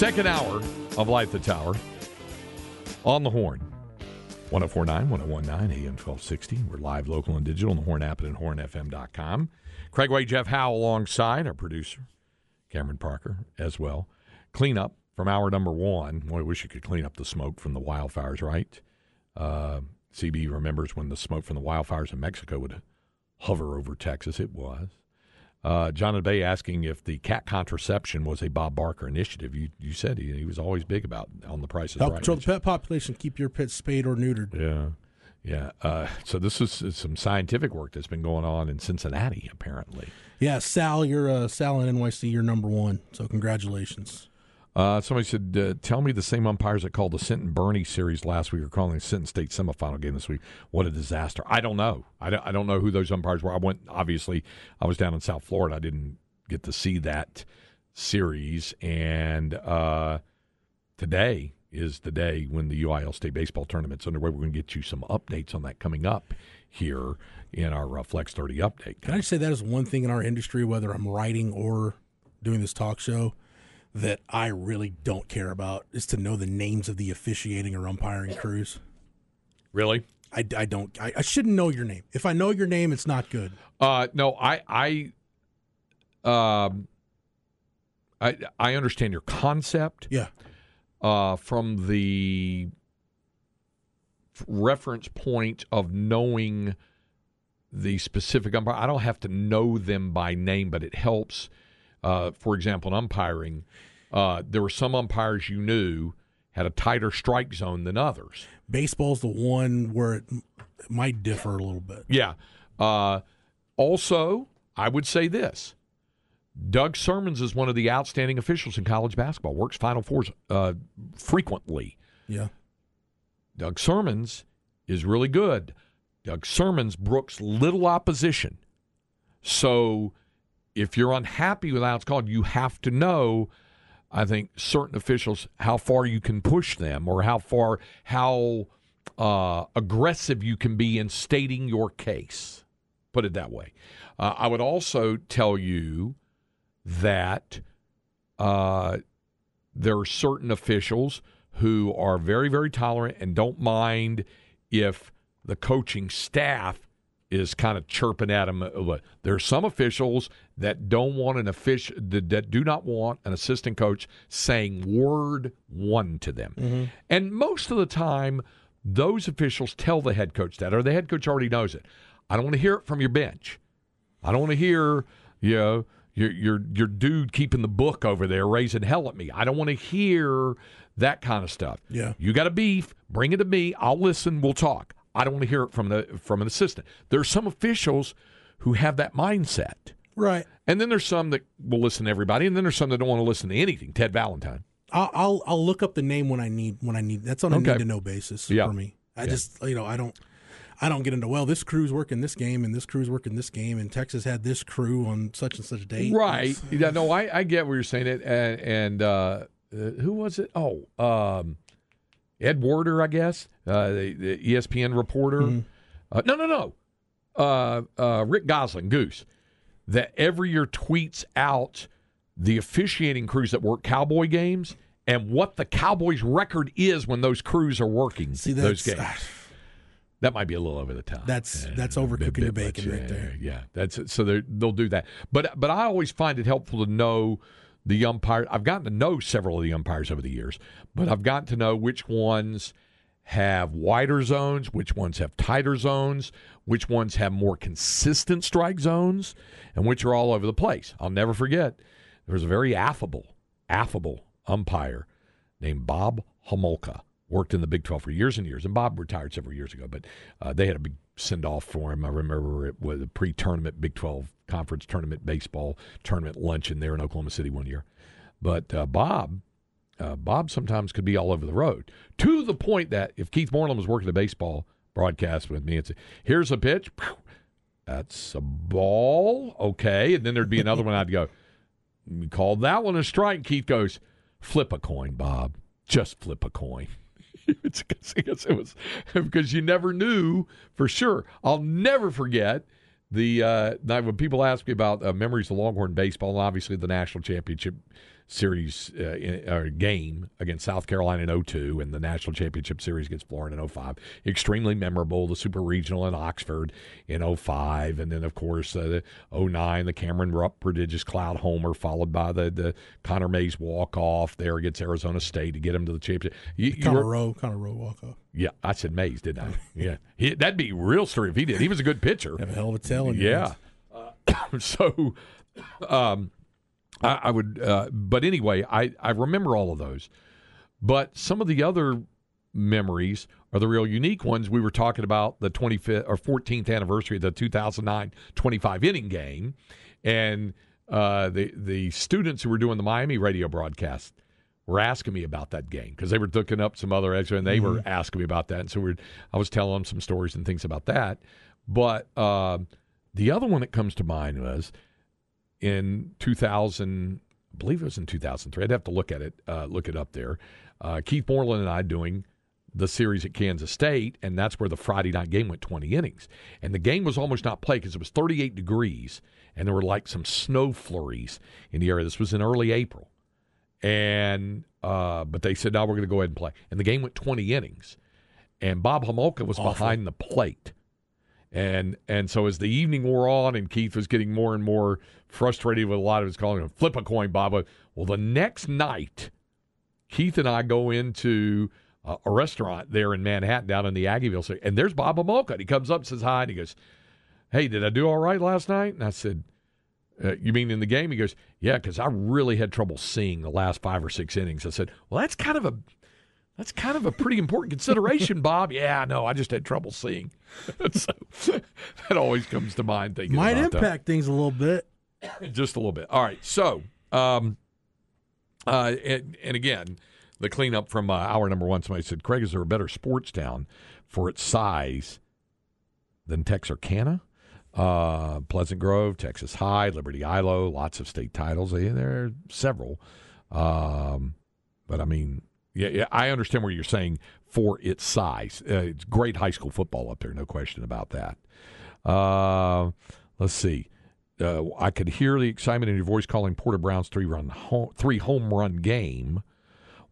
Second hour of Light the Tower on the Horn. 1049, 1019, AM 1260. We're live, local, and digital on the Horn app and hornfm.com. Craig Way, Jeff Howe alongside our producer, Cameron Parker, as well. Cleanup from hour number one. Boy, I wish you could clean up the smoke from the wildfires, right? Uh, CB remembers when the smoke from the wildfires in Mexico would hover over Texas. It was. Uh, John Bay asking if the cat contraception was a Bob Barker initiative. You you said he, he was always big about on the prices. Help right. control the pet population. Keep your pets spayed or neutered. Yeah, yeah. Uh, so this is, is some scientific work that's been going on in Cincinnati, apparently. Yeah, Sal, you're uh, Sal in NYC. You're number one. So congratulations. Uh, somebody said, uh, "Tell me the same umpires that called the Sinton Boerne series last week are calling the Sinton State semifinal game this week. What a disaster! I don't know. I don't, I don't know who those umpires were. I went obviously. I was down in South Florida. I didn't get to see that series. And uh, today is the day when the UIL State baseball tournament's underway. We're going to get you some updates on that coming up here in our uh, Flex Thirty update. Can I say that is one thing in our industry, whether I'm writing or doing this talk show, that I really don't care about is to know the names of the officiating or umpiring crews. Really? I, I don't. I, I shouldn't know your name. If I know your name, it's not good. Uh, no, I, I, um, I, I understand your concept. Yeah. Uh, from the reference point of knowing the specific umpire, I don't have to know them by name, but it helps. Uh, for example, in umpiring, uh, there were some umpires you knew had a tighter strike zone than others. Baseball's the one where it might differ a little bit. Yeah. Uh, also, I would say this. Doug Sermons is one of the outstanding officials in college basketball. Works Final Fours uh, frequently. Yeah. Doug Sermons is really good. Doug Sermons brooks little opposition. So if you're unhappy with how it's called, you have to know, I think, certain officials, how far you can push them or how far, how uh, aggressive you can be in stating your case. Put it that way. Uh, I would also tell you that uh, there are certain officials who are very, very tolerant and don't mind if the coaching staff is kind of chirping at them. There are some officials that don't want an official that do not want an assistant coach saying word one to them, Mm-hmm. and most of the time, those officials tell the head coach that, or the head coach already knows it. I don't want to hear it from your bench. I don't want to hear you know your your your dude keeping the book over there raising hell at me. I don't want to hear that kind of stuff. Yeah. You got a beef, bring it to me. I'll listen, we'll talk. I don't want to hear it from the from an assistant. There are some officials who have that mindset. Right. And then there's some that will listen to everybody, and then there's some that don't want to listen to anything. Ted Valentine. I'll, I'll I'll look up the name when I need when I need. That's on a Okay. need to know basis Yeah. for me. I Yeah. just you know I don't I don't get into well this crew's working this game and this crew's working this game and Texas had this crew on such and such a date. Right. Yeah, no, I, I get where you're saying it. And, and uh, uh, who was it? Oh, um, Ed Werder, I guess, uh, the, the ESPN reporter. Mm-hmm. Uh, no, no, no. Uh, uh, Rick Gosselin, Goose, that every year tweets out the officiating crews that work cowboy games and what the Cowboys' record is when those crews are working See, those games. That might be a little over the top. That's- Yeah, that's overcooking bit the bacon much, right yeah, there. Yeah, that's so they'll do that. But but I always find it helpful to know the umpire. I've gotten to know several of the umpires over the years, but I've gotten to know which ones have wider zones, which ones have tighter zones, which ones have more consistent strike zones, and which are all over the place. I'll never forget there was a very affable, affable umpire named Bob Homolka. Worked in the Big 12 for years and years, and Bob retired several years ago. But uh, they had a big send off for him. I remember it was a pre tournament Big 12 conference tournament baseball tournament luncheon there in Oklahoma City one year. But uh, Bob, uh, Bob sometimes could be all over the road to the point that if Keith Moreland was working a baseball broadcast with me and say, "Here's a pitch," that's a ball, okay, and then there'd be another one. I'd go, "We called that one a strike." Keith goes, "Flip a coin, Bob. Just flip a coin." because it was because you never knew for sure. I'll never forget the uh, when people ask me about uh, memories of Longhorn baseball, and obviously the national championship series uh, in, uh, game against South Carolina in 02 and the national championship series against Florida in 05. Extremely memorable. The super regional in Oxford in 05. And then, of course, uh, the 09, the Cameron Rupp prodigious cloud homer, followed by the, the Connor Mays walk off there against Arizona State to get him to the championship. You, Connor Rowe, Connor Rowe walk off. yeah, I said Mays, didn't I? Yeah, he, that'd be real story if he did. He was a good pitcher. Have a hell of a your Yeah. Uh, so, um, I, I would, uh, but anyway, I, I remember all of those. But some of the other memories are the real unique ones. We were talking about the 25th or 14th anniversary of the 2009 25 inning game. And uh, the, the students who were doing the Miami radio broadcast were asking me about that game because they were looking up some other extra and they were asking me about that. And so we're, I was telling them some stories and things about that. But uh, the other one that comes to mind was in 2000, I believe it was in 2003. I'd have to look at it, uh, look it up there. Uh, Keith Moreland and I doing the series at Kansas State, and that's where the Friday night game went 20 innings. And the game was almost not played because it was 38 degrees, and there were like some snow flurries in the area. This was in early April, and uh, but they said, "No, we're going to go ahead and play." And the game went 20 innings, and Bob Homolka was Awful. behind the plate. And and so as the evening wore on, and Keith was getting more and more frustrated with a lot of his calling, flip a coin, Bob. Well, the next night, Keith and I go into uh, a restaurant there in Manhattan, down in the Aggieville, section, and there's Homolka. And he comes up, says hi, and he goes, "Hey, did I do all right last night?" And I said, uh, "You mean in the game?" He goes, "Yeah, because I really had trouble seeing the last five or six innings." I said, "Well, that's kind of a." That's kind of a pretty important consideration, Bob. Yeah, no, I just had trouble seeing. so that always comes to mind. Thinking Might about that impact things a little bit. just a little bit. All right. So, um, uh, and, and again, the cleanup from uh, hour number one. Somebody said, "Craig, is there a better sports town for its size than Texarkana?" Uh, Pleasant Grove, Texas High, Liberty Eylau, lots of state titles. There are several. Um, but I mean, yeah, yeah, I understand where you're saying for its size. Uh, it's great high school football up there, no question about that. Uh, let's see. Uh, I could hear the excitement in your voice calling Porter Brown's three run home, three home run game.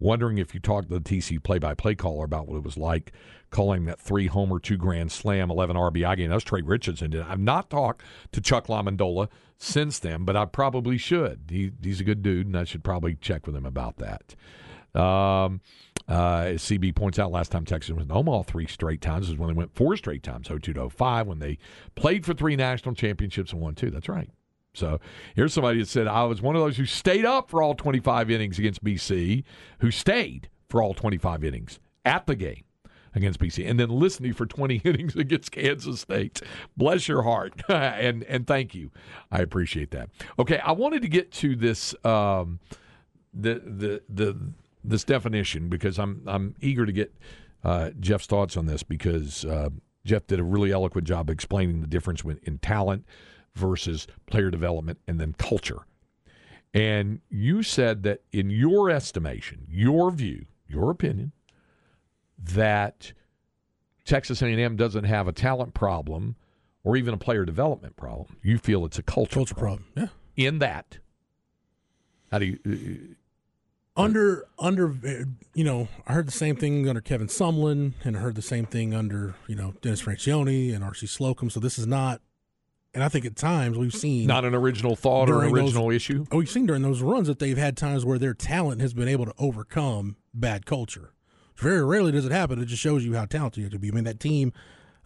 Wondering if you talked to the TC play by play caller about what it was like calling that three homer, two grand slam, 11 RBI game. That was Trey Richardson. I've not talked to Chuck LaMondola since then, but I probably should. He, he's a good dude, and I should probably check with him about that. Um, uh, as CB points out, last time Texas was in Omaha three straight times is when they went four straight times, 02 to 05, when they played for three national championships and won two. That's right. So here's somebody that said, I was one of those who stayed up for all 25 innings against BC, who stayed for all 25 innings at the game against BC, and then listening for 20 innings against Kansas State. Bless your heart, and and thank you. I appreciate that. Okay, I wanted to get to this um, the the the this definition because I'm I'm eager to get uh, Jeff's thoughts on this because uh, Jeff did a really eloquent job explaining the difference when, in talent versus player development and then culture. And you said that in your estimation, your view, your opinion, that Texas A&M doesn't have a talent problem or even a player development problem. You feel it's a culture, Culture problem. Yeah. In that, how do you? Under under you know, I heard the same thing under Kevin Sumlin, and I heard the same thing under you know Dennis Franchione and R.C. Slocum. So this is not, and I think at times we've seen Not an original thought or an During those- original issue. Oh, we've seen during those runs that they've had times where their talent has been able to overcome bad culture. Very rarely does it happen. It just shows you how talented you have to be. I mean, that team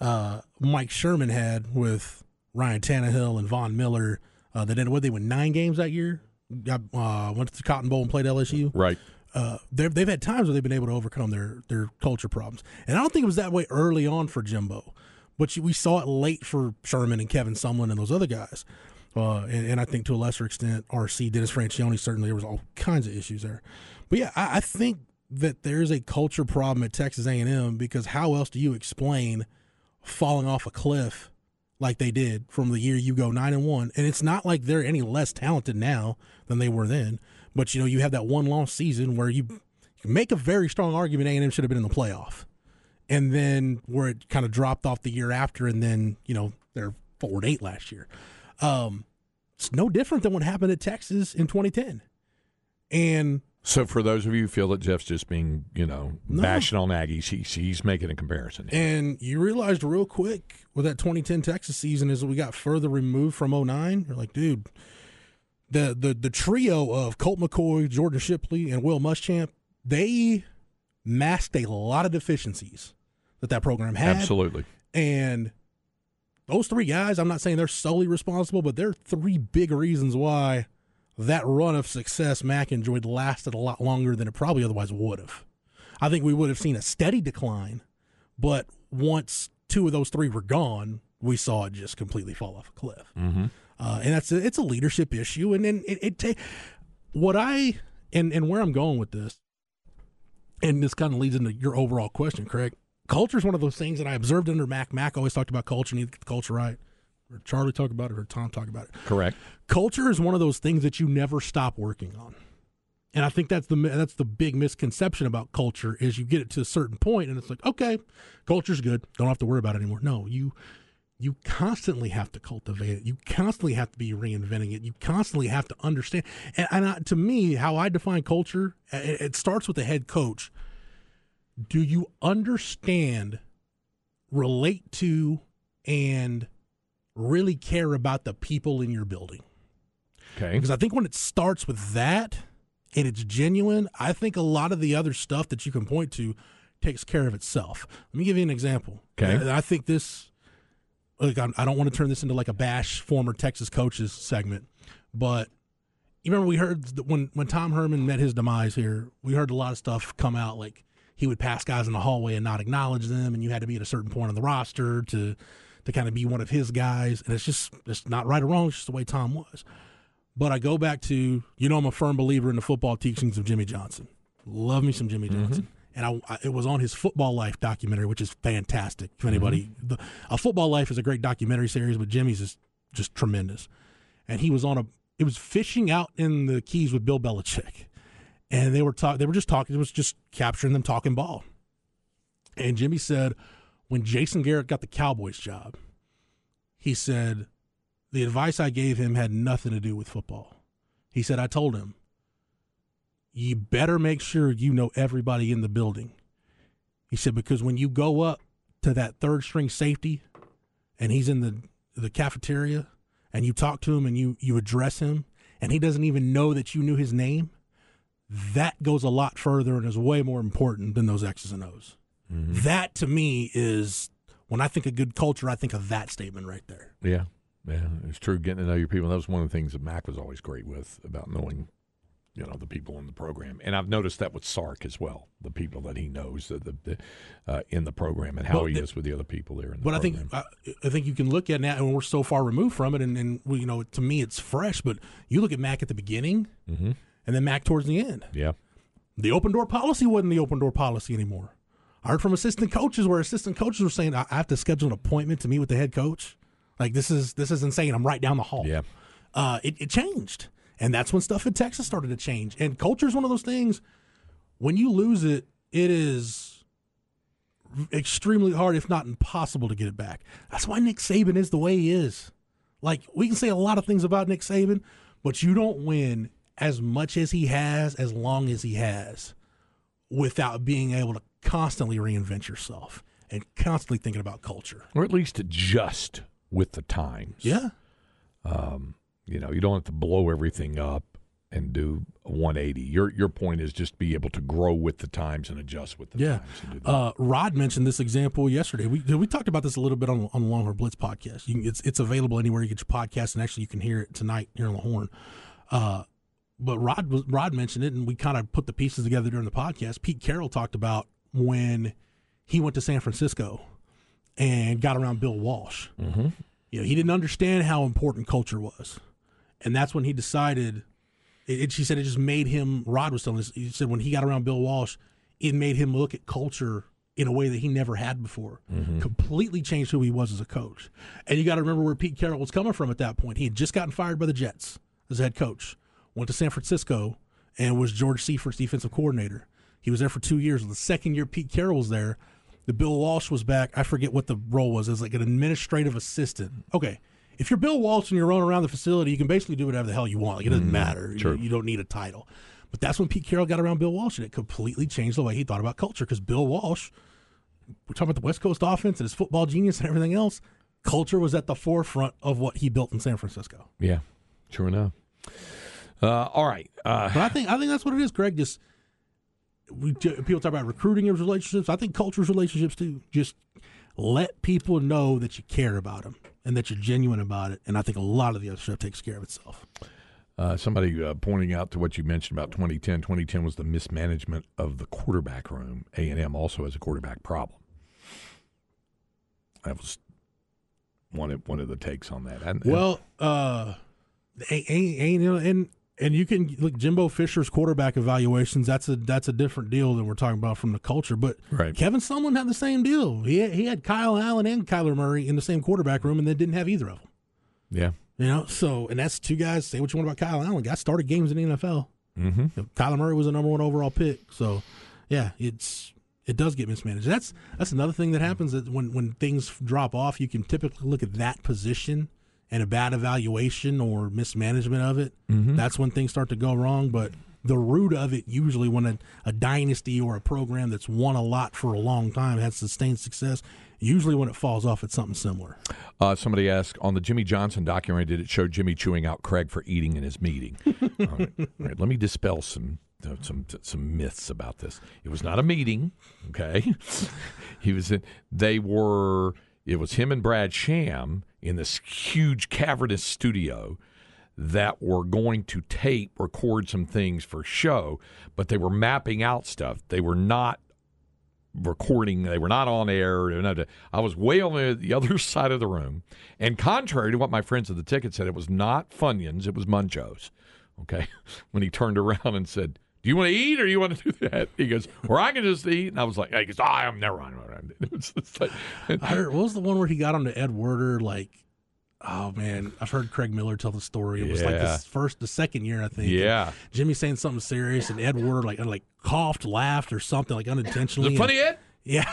uh, Mike Sherman had with Ryan Tannehill and Von Miller, uh, that ended what they won nine games that year. Got, uh, went to the Cotton Bowl and played LSU. Right. Uh, they've they've had times where they've been able to overcome their their culture problems, and I don't think it was that way early on for Jimbo, but you, we saw it late for Sherman and Kevin Sumlin and those other guys, uh, and, and I think to a lesser extent RC Dennis Franchione certainly there was all kinds of issues there, but yeah, I, I think that there's a culture problem at Texas A&M because how else do you explain falling off a cliff like they did from the year you go nine and one, and it's not like they're any less talented now than they were then. But you know, you have that one loss season where you, you make a very strong argument A and M should have been in the playoff, and then where it kind of dropped off the year after, and then you know they're four and eight last year. Um, it's no different than what happened at Texas in 2010, and So for those of you who feel that Jeff's just being, you know, No. bashing on Aggies, he's, he's making a comparison. And you realized real quick with that 2010 Texas season as we got further removed from 09, you're like, dude, the the the trio of Colt McCoy, Jordan Shipley, and Will Muschamp, they masked a lot of deficiencies that that program had. Absolutely. And those three guys, I'm not saying they're solely responsible, but they're three big reasons why that run of success Mac enjoyed lasted a lot longer than it probably otherwise would have. I think we would have seen a steady decline, but once two of those three were gone, we saw it just completely fall off a cliff. Mm-hmm. Uh, and that's a, it's a leadership issue. And then it, it ta- what I and and where I'm going with this, and this kind of leads into your overall question, Craig. Culture is one of those things that I observed under Mac. Mac always talked about culture, need to get the culture right. Or Charlie talk about it, or Tom talk about it. Correct. Culture is one of those things that you never stop working on. And I think that's the that's the big misconception about culture is you get it to a certain point and it's like okay, culture's good, don't have to worry about it anymore. No, you you constantly have to cultivate it. You constantly have to be reinventing it. You constantly have to understand. And, and I, to me, how I define culture, it, it starts with the head coach. Do you understand, relate to, and really care about the people in your building? Okay. Because I think when it starts with that and it's genuine, I think a lot of the other stuff that you can point to takes care of itself. Let me give you an example. Okay. And I think this, like, I I don't want to turn this into like a bash former Texas coaches segment, but you remember we heard that when when Tom Herman met his demise here, we heard a lot of stuff come out like he would pass guys in the hallway and not acknowledge them, and you had to be at a certain point on the roster to to kind of be one of his guys, and it's just it's not right or wrong, it's just the way Tom was. But I go back to you know I'm a firm believer in the football teachings of Jimmy Johnson. Love me some Jimmy mm-hmm. Johnson. And I, I, it was on his Football Life documentary, which is fantastic. If anybody, mm-hmm. the, a Football Life is a great documentary series, but Jimmy's is just tremendous. And he was on a, it was fishing out in the Keys with Bill Belichick, and they were talking. They were just talking. It was just capturing them talking ball. And Jimmy said, when Jason Garrett got the Cowboys job, he said, the advice I gave him had nothing to do with football. He said, I told him, you better make sure you know everybody in the building. He said, because when you go up to that third string safety and he's in the, the cafeteria and you talk to him and you, you address him and he doesn't even know that you knew his name, that goes a lot further and is way more important than those X's and O's. That to me is when I think of good culture, I think of that statement right there. Yeah. Yeah. It's true. Getting to know your people. That was one of the things that Mac was always great with about knowing, you know, the people in the program. And I've noticed that with Sark as well, the people that he knows the, the, the, uh, in the program and how Well, he is with the other people there in the But I think I, I think you can look at now, and we're so far removed from it, and, and we, you know, to me, it's fresh. But you look at Mac at the beginning, Mhm. and then Mac towards the end. yeah. The open door policy wasn't the open door policy anymore. I heard from assistant coaches where assistant coaches were saying, "I have to schedule an appointment to meet with the head coach." Like this is this is insane. I'm right down the hall. Yeah. uh, it, it changed, and that's when stuff in Texas started to change. And culture is one of those things. When you lose it, it is extremely hard, if not impossible, to get it back. That's why Nick Saban is the way he is. Like we can say a lot of things about Nick Saban, but you don't win as much as he has, as long as he has, without being able to constantly reinvent yourself and constantly thinking about culture. or at least adjust with the times. Yeah. You know, you don't have to blow everything up and do a 180. Your your point is just be able to grow with the times and adjust with the Yeah. times. And do that. Uh, Rod mentioned this example yesterday. We we talked about this a little bit on on the Longhorn Blitz podcast. You can, it's it's available anywhere you get your podcast, and actually you can hear it tonight here on the Horn. Uh, but Rod was Rod mentioned it, and we kind of put the pieces together during the podcast. Pete Carroll talked about when he went to San Francisco and got around Bill Walsh. Mm-hmm. You know, he didn't understand how important culture was, and that's when he decided. It, it- she said it just made him. Rod was telling us. He said when he got around Bill Walsh, it made him look at culture in a way that he never had before. Completely changed who he was as a coach. And you got to remember where Pete Carroll was coming from at that point. He had just gotten fired by the Jets as head coach. Went to San Francisco and was George Seifert's defensive coordinator. He was there for two years. The second year Pete Carroll was there, the Bill Walsh was back. I forget what the role was. It was like an administrative assistant. Okay. If you're Bill Walsh and you're running around the facility, you can basically do whatever the hell you want. Like, it doesn't matter. sure. You, you don't need a title. But that's when Pete Carroll got around Bill Walsh, and it completely changed the way he thought about culture. Because Bill Walsh, we're talking about the West Coast offense and his football genius and everything else. Culture was at the forefront of what he built in San Francisco. yeah, sure enough. Uh, all right. Uh, But I think I think that's what it is, Craig. Just we people talk about recruiting as relationships. I think culture's relationships too. Just let people know that you care about them and that you're genuine about it. And I think a lot of the other stuff takes care of itself. Uh, somebody uh, pointing out to what you mentioned about 2010. 2010 was the mismanagement of the quarterback room. A and M also has a quarterback problem. That was one of one of the takes on that. And, Well, uh, a, a, a, and and you can look Jimbo Fisher's quarterback evaluations. That's a that's a different deal than we're talking about from the culture. But Right. Kevin Sumlin had the same deal. He had, he had Kyle Allen and Kyler Murray in the same quarterback room, and they didn't have either of them. yeah, You know, so and that's two guys. Say what you want about Kyle Allen. Guys started games in the NFL. mm-hmm. You know, Kyler Murray was a number one overall pick. So, yeah, it's it does get mismanaged. That's that's another thing that happens that when when things drop off, you can typically look at that position and a bad evaluation or mismanagement of it. That's when things start to go wrong. But the root of it, usually, when a, a dynasty or a program that's won a lot for a long time has sustained success, usually when it falls off, it's something similar. Uh, somebody asked on the Jimmy Johnson documentary, did it show Jimmy chewing out Craig for eating in his meeting? All right. All right, let me dispel some uh, some some myths about this. It was not a meeting. Okay, he was in. They were. It was him and Brad Sham in this huge cavernous studio that were going to tape record some things for show, but they were mapping out stuff. They were not recording. They were not on air. I was way on the, the other side of the room. And contrary to what my friends at the ticket said, it was not Funyuns, it was Munchos. Okay. When he turned around and said, Do you want to eat or you want to do that? He goes, Or I can just eat. And I was like, He goes, oh, I'm never on. It like, I heard what was the one where he got on to Ed Werder like oh man, I've heard Craig Miller tell the story. It was like Yeah. the first the second year I think. Yeah. Jimmy saying something serious and Ed Werder like like coughed, laughed or something like Is unintentionally. it funny yet? Yeah.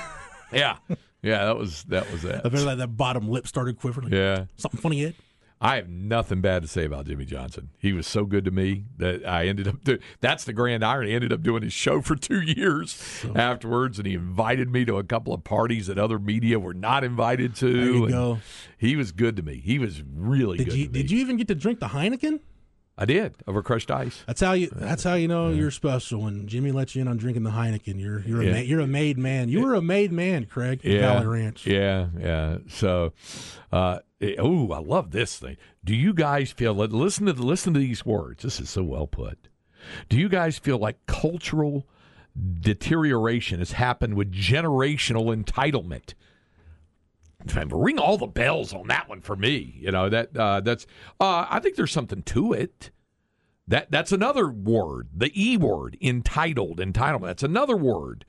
Yeah. Yeah, that was that was I that. remember that, that bottom lip started quivering. Like, Yeah. Something funny Ed. I have nothing bad to say about Jimmy Johnson. He was so good to me that I ended up. Do, that's the grand irony. I ended up doing his show for two years afterwards, and he invited me to a couple of parties that other media were not invited to. There you go. He was good to me. He was really Did good. you to me. did you even get to drink the Heineken? I did over crushed ice. That's how you. That's how you know you're special. When Jimmy lets you in on drinking the Heineken, you're you're Yeah. a ma- you're a made man. You were a made man, Craig. Yeah, Valley Ranch. yeah, yeah. So, uh, oh, I love this thing. Do you guys feel? Listen to the, listen to these words. This is so well put. Do you guys feel like cultural deterioration has happened with generational entitlement? Ring all the bells on that one for me. You know that uh, that's. Uh, I think there's something to it. That that's another word, the E word, entitled, entitlement. That's another word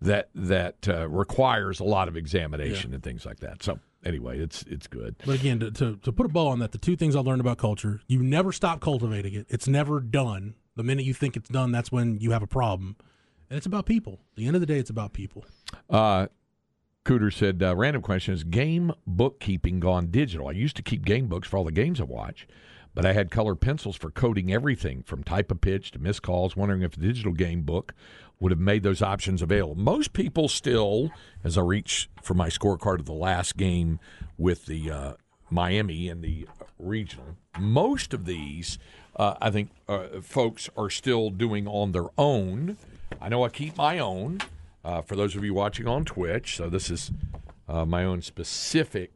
that that uh, requires a lot of examination and things like that. So anyway, it's it's good. But again, to, to to put a bow on that, the two things I learned about culture: you never stop cultivating it. It's never done. The minute you think it's done, that's when you have a problem. And it's about people. At the end of the day, it's about people. Uh, Cooter said, uh, random question is game bookkeeping gone digital? I used to keep game books for all the games I watch, but I had color pencils for coding everything from type of pitch to missed calls, wondering if the digital game book would have made those options available. Most people still, as I reach for my scorecard of the last game with the uh, Miami and the regional, most of these, uh, I think, uh, folks are still doing on their own. I know I keep my own. Uh, for those of you watching on Twitch, so this is uh, my own specific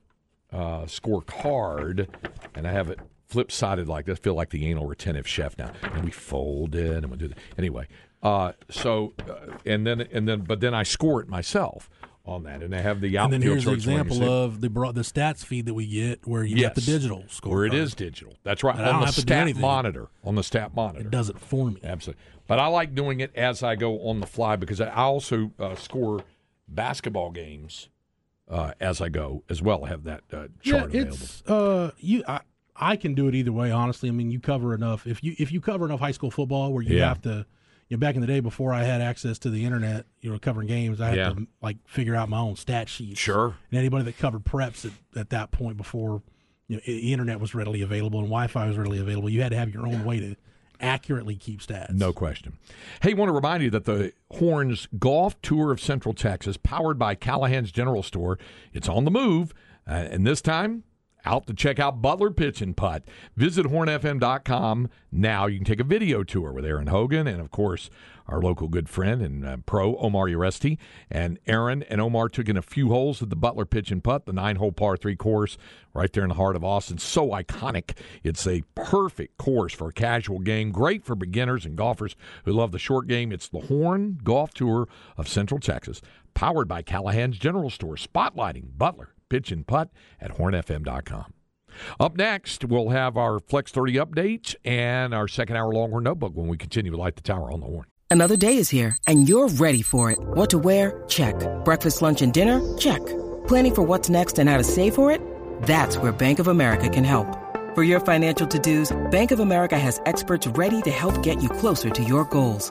uh, scorecard, and I have it flip sided like this. Feel like the anal retentive chef now, and we fold it and we do that. Anyway, uh, so uh, and then and then but then I score it myself on that, and I have the outfield. And then here's the charts where you example of the the stats feed that we get where you get the digital score. where it is digital. That's right I on don't the have to do stat monitor. On the stat monitor, It does it for me. Absolutely. But I like doing it as I go on the fly because I also uh, score basketball games uh, as I go as well. I have that uh, Yeah, chart available. it's uh you I, I can do it either way. Honestly, I mean, you cover enough. If you if you cover enough high school football where you Yeah. have to, you know, back in the day before I had access to the internet, you know, covering games, I had Yeah. to like figure out my own stat sheet. Sure. And anybody that covered preps at, at that point before, you know, the internet was readily available and Wi-Fi was readily available, you had to have your own way to accurately keep stats. No question. Hey, want to remind you that the Horns Golf Tour of Central Texas, powered by Callahan's General Store, it's on the move, uh, and this time out to check out Butler Pitch and Putt. Visit hornfm.com now. You can take a video tour with Aaron Hogan and, of course, our local good friend and uh, pro Omar Uresti. And Aaron and Omar took in a few holes at the Butler Pitch and Putt, the nine-hole par three course right there in the heart of Austin. So iconic. It's a perfect course for a casual game. Great for beginners and golfers who love the short game. It's the Horn Golf Tour of Central Texas, powered by Callahan's General Store, spotlighting Butler Pitch and Putt at hornfm.com. Up next, we'll have our Flex 30 update and our second hour Longhorn Notebook when we continue to light the tower on the horn. Another day is here, and you're ready for it. What to wear? Check. Breakfast, lunch, and dinner? Check. Planning for what's next and how to save for it? That's where Bank of America can help. For your financial to-dos, Bank of America has experts ready to help get you closer to your goals.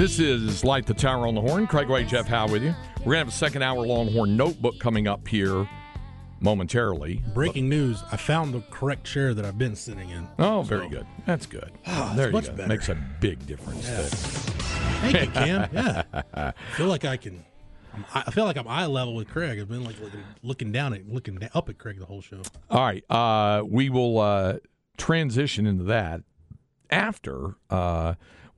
This is Light the Tower on the Horn. Craig Way, Jeff Howe with you. We're going to have a second hour Longhorn Notebook coming up here momentarily. Breaking news: I found the correct chair that I've been sitting in. Oh, very good. That's good. it's there you go. better. Makes a big difference. Thank you, Cam. Yeah, I feel like I can. I'm, feel like I'm eye level with Craig. I've been like looking, looking down at, looking up at Craig the whole show. All right. Uh, we will uh, transition into that after uh,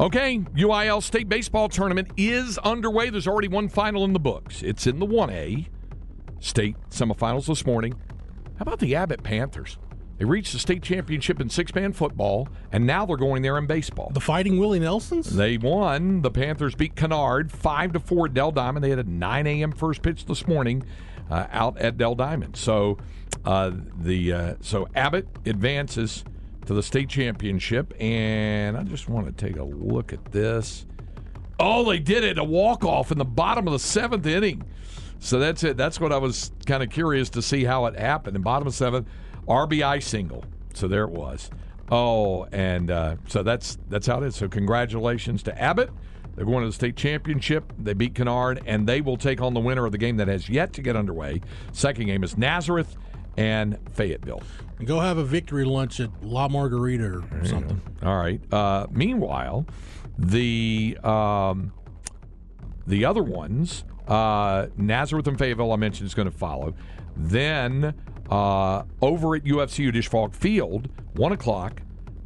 Okay, UIL State Baseball Tournament is underway. There's already one final in the books. It's in the 1A state semifinals this morning. How about the Abbott Panthers? They reached the state championship in six man football, and now they're going there in baseball. The Fighting Willie Nelsons. They won. The Panthers beat Kennard five to four at Dell Diamond. They had a 9 a.m. first pitch this morning uh, out at Dell Diamond. So uh, the uh, so Abbott advances to the state championship, and I just want to take a look at this. Oh, they did it a walk off in the bottom of the seventh inning. So that's it. That's what I was kind of curious to see how it happened. In bottom of seventh, RBI single. So there it was. Oh, and uh, so that's that's how it is. So congratulations to Abbott. They're going to the state championship. They beat Kennard, and they will take on the winner of the game that has yet to get underway. Second game is Nazareth and Fayetteville. Go have a victory lunch at La Margarita or something. All right. Uh, meanwhile, the um, the other ones, uh, Nazareth and Fayetteville, I mentioned is going to follow. Then uh, over at UFCU Dish Falk Field, one o'clock,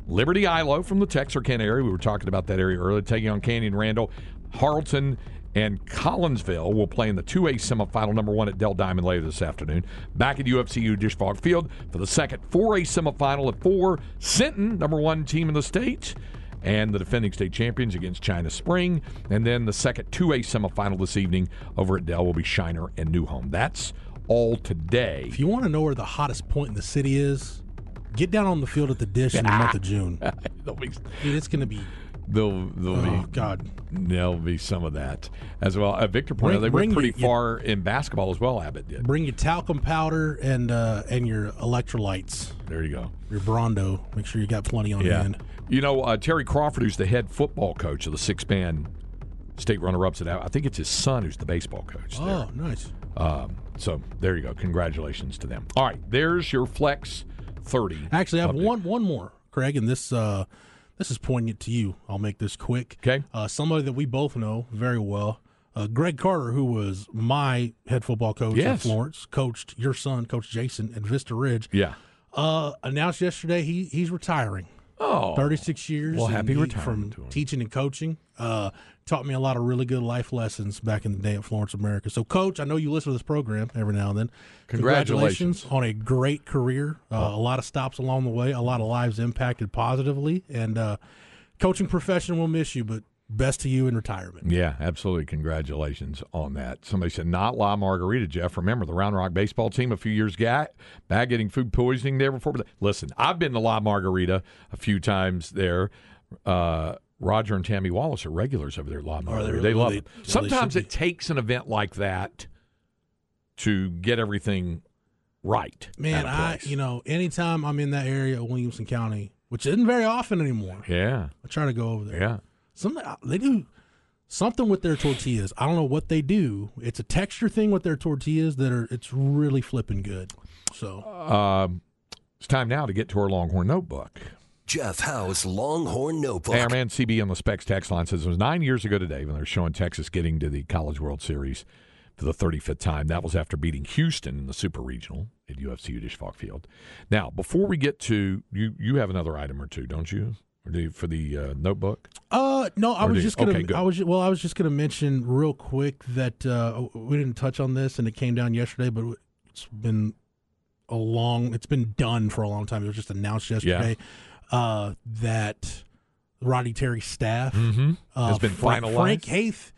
Liberty Eylau from the Texarkana area. We were talking about that area earlier, taking on Canyon Randall, Harleton. And Collinsville will play in the 2A semifinal, number one at Dell Diamond later this afternoon. Back at UFCU Dish Falk Field for the second 4A semifinal at 4. Sinton, number one team in the state, and the defending state champions against China Spring. And then the second 2A semifinal this evening over at Dell will be Shiner and New Home. That's all today. If you want to know where the hottest point in the city is, get down on the field at the dish in the month of June. Dude, it's going to be, there'll, there'll oh, be God. There'll be some of that as well. Uh, Victor pointed out Bring- they bring went pretty far in basketball as well. Abbott did. Bring your talcum powder and uh, and your electrolytes, There you go. your Brawndo. Make sure you got plenty on Yeah. hand. You know, uh, Terry Crawford, who's the head football coach of the six man state runner ups at I think it's his son who's the baseball coach. there. Oh, nice. Um, so there you go. Congratulations to them. All right, there's your flex thirty. Actually, I have update. one one more, Craig, and this uh, this is poignant to you. I'll make this quick. Okay. Uh, somebody that we both know very well, uh, Greg Carter, who was my head football coach in Yes. Florence, coached your son, Coach Jason, at Vista Ridge. Yeah. Uh, announced yesterday he he's retiring. Oh, 36 years. Well, happy retirement from teaching and coaching. Uh, taught me a lot of really good life lessons back in the day at Florence America. So, Coach, I know you listen to this program every now and then. Congratulations. on a great career. Uh, a lot of stops along the way. A lot of lives impacted positively. And uh, coaching profession will miss you, but best to you in retirement. Yeah, absolutely. Congratulations on that. Somebody said, not La Margarita, Jeff. Remember the Round Rock baseball team a few years back getting food poisoning there before. But listen, I've been to La Margarita a few times there. Uh, Roger and Tammy Wallace are regulars over there at La Margarita. really? They love they- it. they Sometimes it takes an event like that to get everything right. Man, I you know anytime I'm in that area of Williamson County, which isn't very often anymore, Yeah, I try to go over there. yeah. Some they do something with their tortillas. I don't know what they do. It's a texture thing with their tortillas that are it's really flipping good. So Um, it's time now to get to our Longhorn Notebook. Jeff Howe's Longhorn Notebook. Hey, our man CB on the Specs text line says it was nine years ago today when they were showing Texas getting to the College World Series for the 35th time. That was after beating Houston in the Super Regional at UFC Dish Falk Field. Now, before we get to you, you have another item or two, don't you? Do for the uh, notebook? Uh no, I Or was you- just gonna. okay. I was well, I was just gonna mention real quick that uh, we didn't touch on this, and it came down yesterday, but it's been a long. It's been done for a long time. It was just announced yesterday uh, that Rodney Terry's staff Mm-hmm. uh, Has been Frank, finalized? Frank Haith.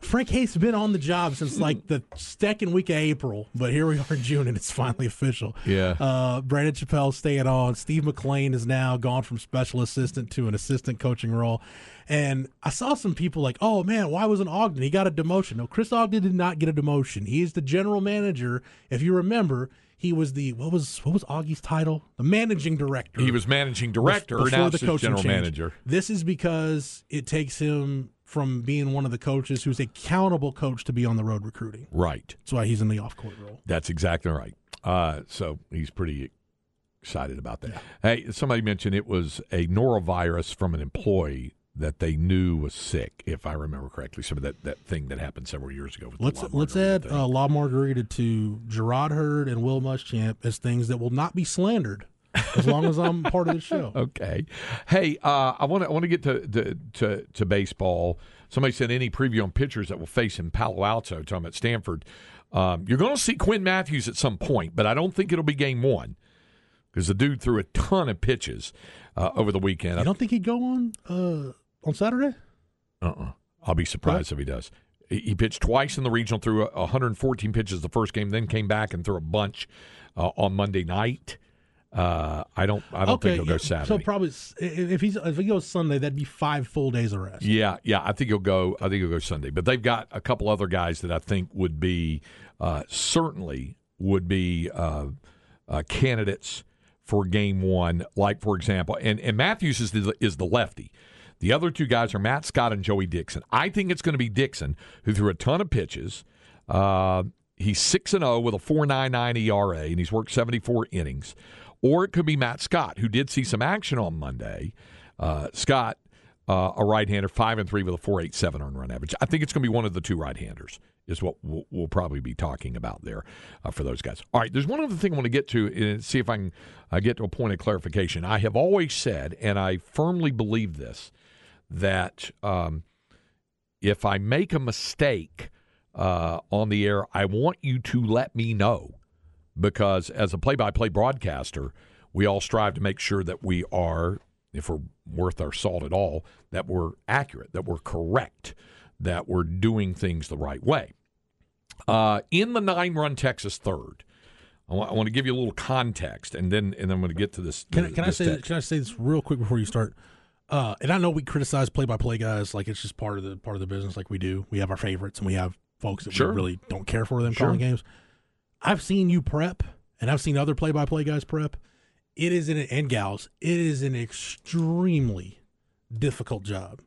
Frank Haith's been on the job since like the second week of April, but here we are in June and it's finally official. Yeah. Uh, Brandon Chappell staying on. Steve McClain is now gone from special assistant to an assistant coaching role. And I saw some people like, oh man, why wasn't Ogden? He got a demotion. No, Chris Ogden did not get a demotion. He is the general manager. If you remember, he was the what was what was Augie's title? The managing director. He was managing director, before now the coaching general change. manager. This is because it takes him from being one of the coaches who's a accountable coach to be on the road recruiting. Right. That's why he's in the off court role. That's exactly right. Uh, so he's pretty excited about that. Hey, somebody mentioned it was a norovirus from an employee that they knew was sick, if I remember correctly. Some of that, that thing that happened several years ago. With Let's let's add uh, La Margarita to Jerrod Heard and Will Muschamp as things that will not be slandered as long as I'm part of the show. Okay. Hey, uh, I want to I want to get to, to to to baseball. Somebody said any preview on pitchers that will face in Palo Alto. Talking about Stanford, um, you're going to see Quinn Matthews at some point, but I don't think it'll be game one because the dude threw a ton of pitches uh, over the weekend. You don't think he'd go on uh, on Saturday? Uh-uh. I'll be surprised if he does. He he pitched twice in the regional, threw 114 pitches the first game, then came back and threw a bunch uh, on Monday night. Uh, I don't. I don't think he'll go Saturday. So probably if he's if he goes Sunday, that'd be five full days of rest. Yeah, yeah. I think he'll go. I think he'll go Sunday. But they've got a couple other guys that I think would be uh, certainly would be uh, uh, candidates for Game One. Like for example, and and Matthews is the, is the lefty. The other two guys are Matt Scott and Joey Dixon. I think it's going to be Dixon who threw a ton of pitches. Uh, he's six and zero with a four nine nine ERA, and he's worked seventy four innings. Or it could be Matt Scott, who did see some action on Monday. Uh, Scott, uh, a right-hander, five and three with a four eight seven earned run average. I think it's going to be one of the two right-handers. Is what we'll, we'll probably be talking about there uh, for those guys. All right, there's one other thing I want to get to and see if I can uh, get to a point of clarification. I have always said, and I firmly believe this, that um, if I make a mistake uh, on the air, I want you to let me know because as a play-by-play broadcaster, we all strive to make sure that we are, if we're worth our salt at all, that we're accurate, that we're correct, that we're doing things the right way. Uh, in the nine-run Texas third, I want, I want to give you a little context, and then and then I'm going to get to this. Can, I- can I say text. can I say this real quick before you start? Uh, and I know we criticize play by play guys like it's just part of the part of the business. Like we do, we have our favorites and we have folks that Sure. we really don't care for them Sure. calling games. I've seen you prep, and I've seen other play by play guys prep. It is an and gals. It is an extremely difficult job.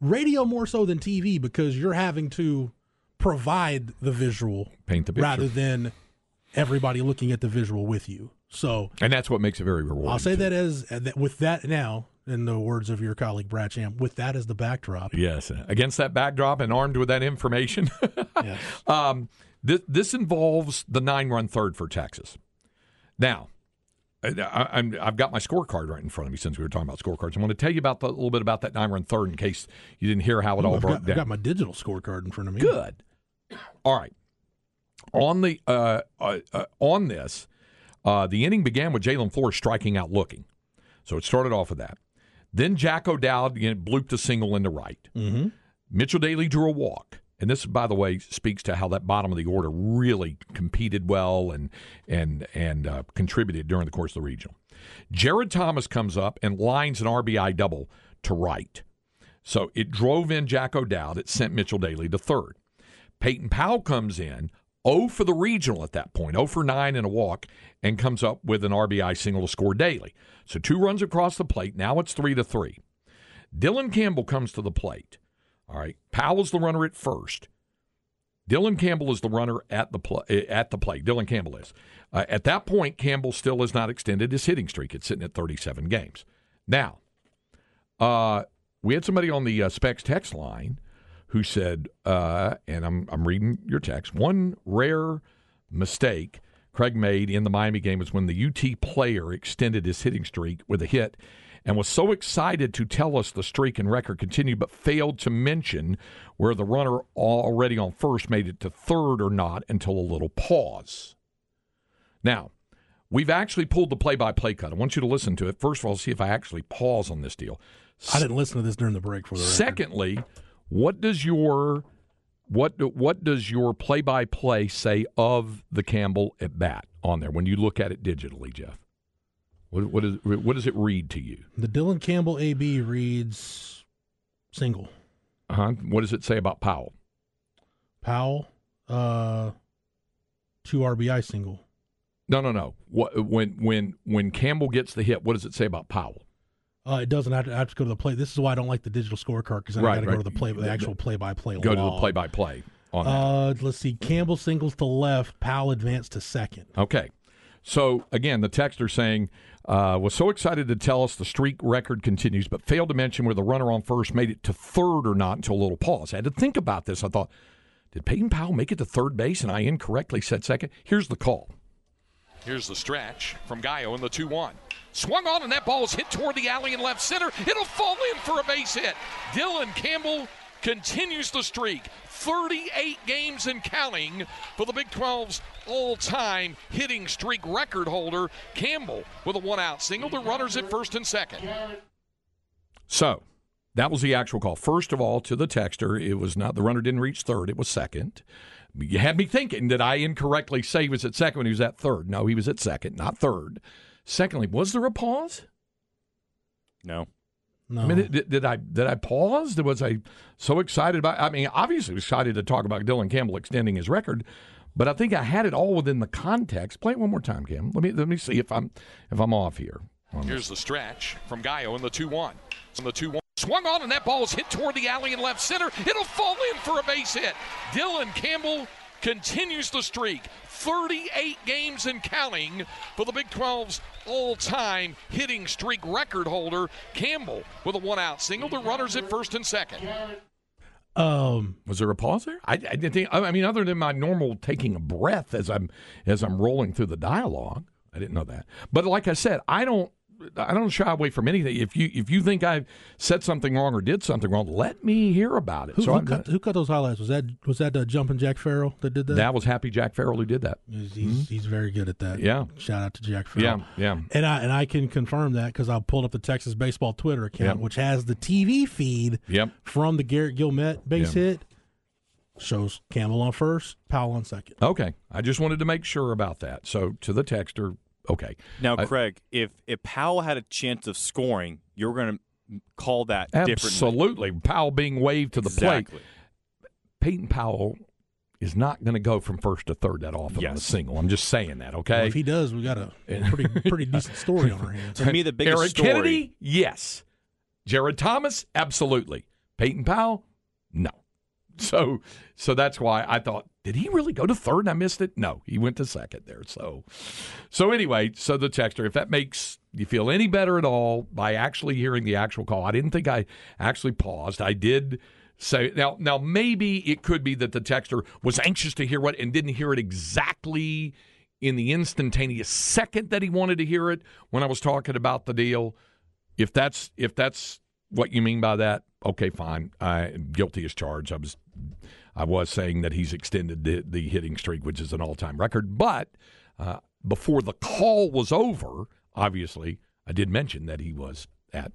Radio more so than TV because you're having to provide the visual Paint the picture. rather than everybody looking at the visual with you. So and that's what makes it very rewarding. I'll say too. that as uh, with that now, in the words of your colleague Brad Sham, with that as the backdrop. Yes, against that backdrop and armed with that information. Yes. um, this, this involves the nine-run third for Texas. Now, I, I'm, I've got my scorecard right in front of me since we were talking about scorecards. I want to tell you about the, a little bit about that nine-run third in case you didn't hear how it all I've, broke got, I've got my digital scorecard in front of me. Good. All right. On the uh, uh, uh, on this, uh, the inning began with Jalin Flores striking out looking. So it started off with that. Then Jack O'Dowd you know, blooped a single in the right. Mm-hmm. Mitchell Daly drew a walk. And this, by the way, speaks to how that bottom of the order really competed well and and and uh, contributed during the course of the regional. Jared Thomas comes up and lines an RBI double to right. So it drove in Jack O'Dowd. It sent Mitchell Daly to third. Peyton Powell comes in, 0 for the regional at that point, 0 for 9 and a walk, and comes up with an RBI single to score Daly. So two runs across the plate. Now it's 3 to 3. Dylan Campbell comes to the plate. All right. Powell's the runner at first. Dylan Campbell is the runner at the pl- eh, at the plate. Dylan Campbell is. Uh, at that point, Campbell still has not extended his hitting streak. It's sitting at 37 games. Now, uh, we had somebody on the uh, Specs text line who said, uh, and I'm I'm reading your text. One rare mistake Craig made in the Miami game was when the UT player extended his hitting streak with a hit and was so excited to tell us the streak and record continued, but failed to mention where the runner already on first made it to third or not until a little pause. Now, we've actually pulled the play by play cut. I want you to listen to it. First of all, see if I actually pause on this deal. I didn't listen to this during the break for the record. Secondly, what does your what what does your play by play say of the Campbell at bat on there when you look at it digitally, Jeff? What what is what does it read to you? The Dylan Campbell AB reads single. Uh-huh. What does it say about Powell? Powell, uh, two RBI single. No, no, no. What when when when Campbell gets the hit? What does it say about Powell? Uh, it doesn't have to, I have to go to the play. This is why I don't like the digital scorecard because I Right, got to right. go to the play, the actual play by play. Go to the play by play on. Uh, let's see. Campbell singles to left. Powell advanced to second. Okay. So again, the texter saying uh, was so excited to tell us the streak record continues, but failed to mention where the runner on first made it to third or not until a little pause. I had to think about this. I thought, did Peyton Powell make it to third base and I incorrectly said second? Here's the call. Here's the stretch from Gallo in the 2 1. Swung on, and that ball is hit toward the alley in left center. It'll fall in for a base hit. Dylan Campbell continues the streak. 38 games and counting for the Big 12's all time hitting streak record holder, Campbell, with a one out single. The runners at first and second. So, that was the actual call. First of all, to the texter, it was not the runner didn't reach third, it was second. You had me thinking that I incorrectly say he was at second when he was at third. No, he was at second, not third. Secondly, was there a pause? No. No, I mean, did, did I did I pause? Was I so excited about? I mean, obviously excited to talk about Dylan Campbell extending his record, but I think I had it all within the context. Play it one more time, Cam. Let me let me see if I'm if I'm off here. Here's the stretch from Gallo in the two one. In the two one. Swung on and that ball is hit toward the alley in left center. It'll fall in for a base hit. Dylan Campbell continues the streak. 38 games and counting for the Big 12's all time hitting streak record holder, Campbell, with a one out single. The runners at first and second. Um, Was there a pause there? I, I didn't think. I mean, other than my normal taking a breath as I'm as I'm rolling through the dialogue, I didn't know that. But like I said, I don't. I don't shy away from anything. If you if you think I said something wrong or did something wrong, let me hear about it. who, so who cut, who cut those highlights? Was that was that uh, jumping Jack Farrell that did that? that was Happy Jack Farrell who did that. He's, he's, he's very good at that. Yeah. Shout out to Jack Farrell. yeah. yeah. And I and I can confirm that because I pulled up the Texas baseball Twitter account, Yep. which has the TV feed Yep. from the Garrett Guillemette base Yeah. hit. Shows Campbell on first, Powell on second. Okay. I just wanted to make sure about that. So to the texter, okay. Now, I- Craig, if if Powell had a chance of scoring, you're going to call that differently. Absolutely. Powell being waved to the Exactly. plate. Peyton Powell is not going to go from first to third that often on a single. I'm just saying that, Well, okay? if he does, we got a pretty pretty decent story on our hands. To me, the biggest Eric story. Kennedy, yes. Jared Thomas, absolutely. Peyton Powell, no. So, so that's why I thought, did he really go to third and I missed it? No, he went to second there. So, so anyway, so the texter, if that makes you feel any better at all by actually hearing the actual call, I didn't think I actually paused. I did say now. Now maybe it could be that the texter was anxious to hear what and didn't hear it exactly in the instantaneous second that he wanted to hear it when I was talking about the deal. If that's if that's what you mean by that, okay, fine. I guilty as charged. I was I was saying that he's extended the, the hitting streak, which is an all time record. But uh, before the call was over, obviously, I did mention that he was at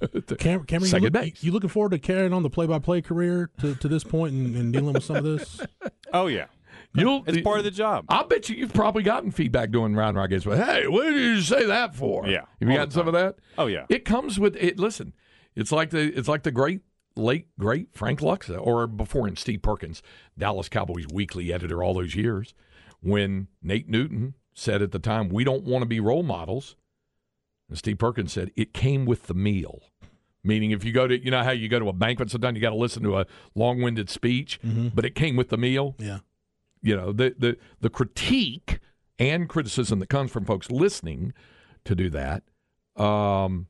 the Cam- Cameron, you, second look, base. you looking forward to carrying on the play-by-play career to, to this point and, and dealing with some of this? Oh yeah, You'll, it's part of the job. I'll bet you you've probably gotten feedback doing round rock games. But hey, what did you say that for? Yeah, have you all gotten some of that? Oh, yeah. it comes with it. Listen, it's like the it's like the great late great Frank Luksa, or before in Steve Perkins, Dallas Cowboys weekly editor all those years, when Nate Newton said at the time, "We don't want to be role models," and Steve Perkins said, "It came with the meal." Meaning, if you go to, you know how you go to a banquet, sometimes you got to listen to a long-winded speech, but it came with the meal Yeah. you know the the the critique and criticism that comes from folks listening to do that um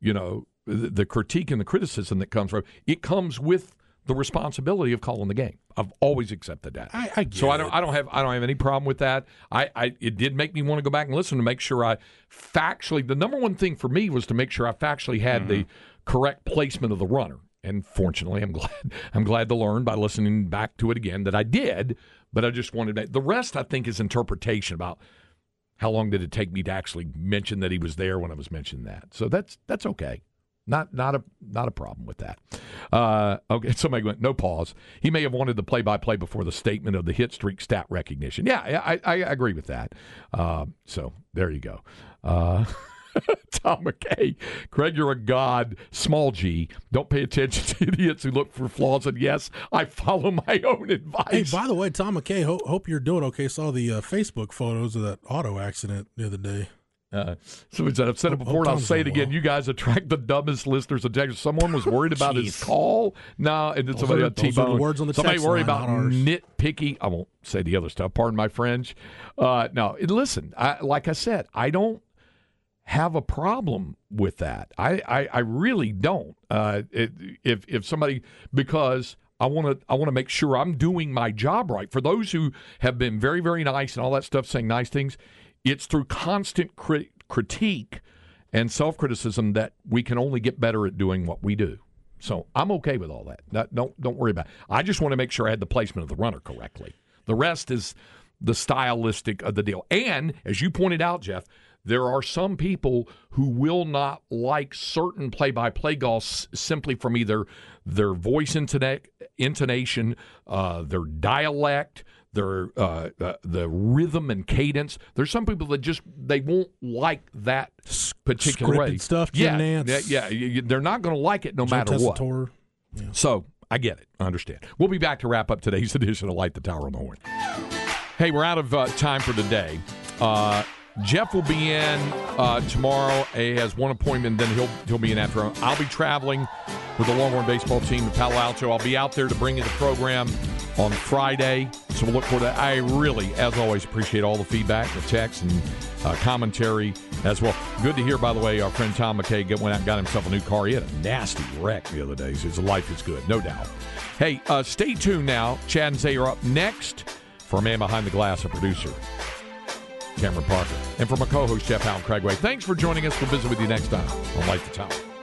you know the, critique and the criticism that comes from it comes with the responsibility of calling the game. I've always accepted that. I- I so i don't it. i don't have i don't have any problem with that. I i it did make me want to go back and listen to make sure i factually the number one thing for me was to make sure i factually had the mm-hmm. correct placement of the runner. And fortunately i'm glad i'm glad to learn by listening back to it again that i did but i just wanted to the rest i think is interpretation about how long did it take me to actually mention that he was there when i was mentioning that. So that's that's okay not not a not a problem with that. Uh, okay, somebody went no pause. He may have wanted the play by play before the statement of the hit streak stat recognition. Yeah, I, I, I agree with that. Uh, so there you go. Uh, Tom McKay, Craig, you're a god. Small G. Don't pay attention to idiots who look for flaws. And yes, I follow my own advice. Hey, by the way, Tom McKay, ho- hope you're doing okay. Saw the uh, Facebook photos of that auto accident the other day. Uh, so said, I've said it Hope- before, and I'll say it again. well. You guys attract the dumbest listeners in Texas. Someone was worried about his Jeez. call. No, and then Those somebody are- on those are the T-Bone. words on the somebody text worried line, about nitpicky. I won't say the other stuff. Pardon my French. Uh, no, listen. I, like I said, I don't have a problem with that. I, I, I really don't. Uh, it, if if somebody because I want to I want to make sure I'm doing my job right. For those who have been very very nice and all that stuff, saying nice things, it's through constant crit- critique and self criticism that we can only get better at doing what we do. So I'm okay with all that. That- don't don't worry about. It. I just want to make sure I had the placement of the runner correctly. The rest is the stylistic of the deal. And as you pointed out, Jeff, there are some people who will not like certain play-by-play golf simply from either their voice intona- intonation, uh, their dialect, their uh, uh, the rhythm and cadence. There's some people that just they won't like that particular scripted stuff, Jim yeah, Nantz. yeah, yeah, they're not going to like it no Joe matter what. Tessitore. So I get it. I understand. We'll be back to wrap up today's edition of Light the Tower on the Horn. Hey, we're out of uh, time for today. Uh, Jeff will be in uh, tomorrow. He has one appointment, then he'll he'll be in after. I'll be traveling with the Longhorn baseball team to Palo Alto. I'll be out there to bring you the program on Friday. So we'll look to that. I really, as always, appreciate all the feedback, the text, and uh, commentary as well. Good to hear, by the way, our friend Tom McKay went out and got himself a new car. He had a nasty wreck the other day. So his life is good, no doubt. Hey, uh, stay tuned now. Chad and Zay are up next for a man behind the glass, a producer. Cameron Parker. And for my co host, Jeff Allen Craig Way. Thanks for joining us. We'll visit with you next time on Light the Tower.